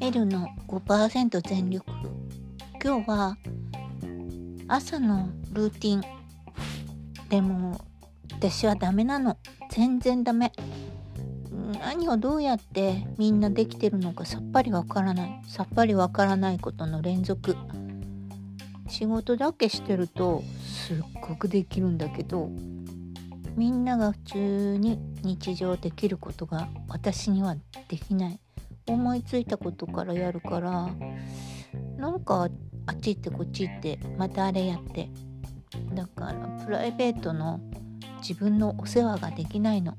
見るの5%全力。今日は朝のルーティンでも私はダメなの。全然ダメ。何をどうやってみんなできてるのかさっぱりわからない。さっぱりわからないことの連続。仕事だけしてるとすっごくできるんだけどみんなが普通に日常できることが私にはできない。思いついたことからやるからなんかあっち行ってこっち行ってまたあれやってだからプライベートの自分のお世話ができないの。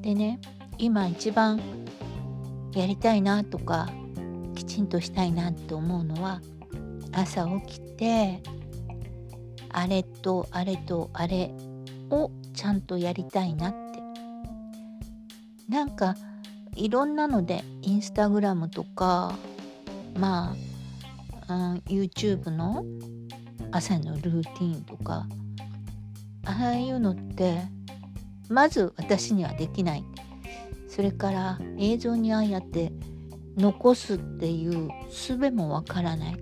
でね今一番やりたいなとかきちんとしたいなって思うのは朝起きてあれとあれとあれをちゃんとやりたいなってなんかいろんなのでインスタグラムとかまあ、うん、YouTube の朝のルーティンとかああいうのってまず私にはできないそれから映像にああやって残すっていう術もわからない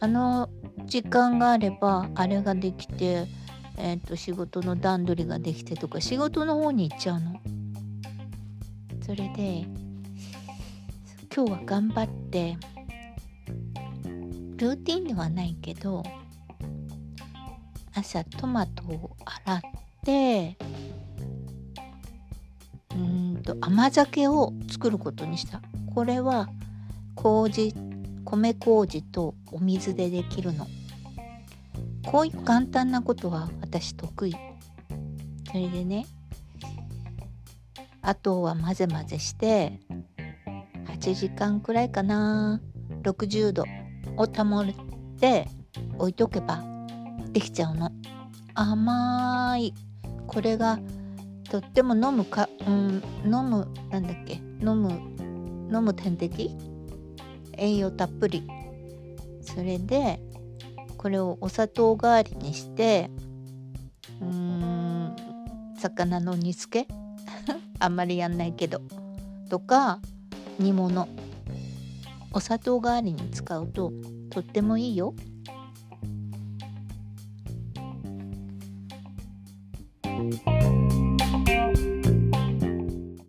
あの時間があればあれができて、えーと、仕事の段取りができてとか仕事の方に行っちゃうの。それで今日は頑張ってルーティンではないけど朝トマトを洗ってうんと甘酒を作ることにした。これは麹米麹とお水でできるの。こういう簡単なことは私得意。それでねあとは混ぜ混ぜして8時間くらいかな。60度を保って置いとけばできちゃうの。甘い。これがとっても飲むか、うん、飲むなんだっけ？飲む飲む点滴栄養たっぷり。それでこれをお砂糖代わりにしてうーん魚の煮つけ？あんまりやんないけどとか煮物お砂糖代わりに使うととってもいいよ。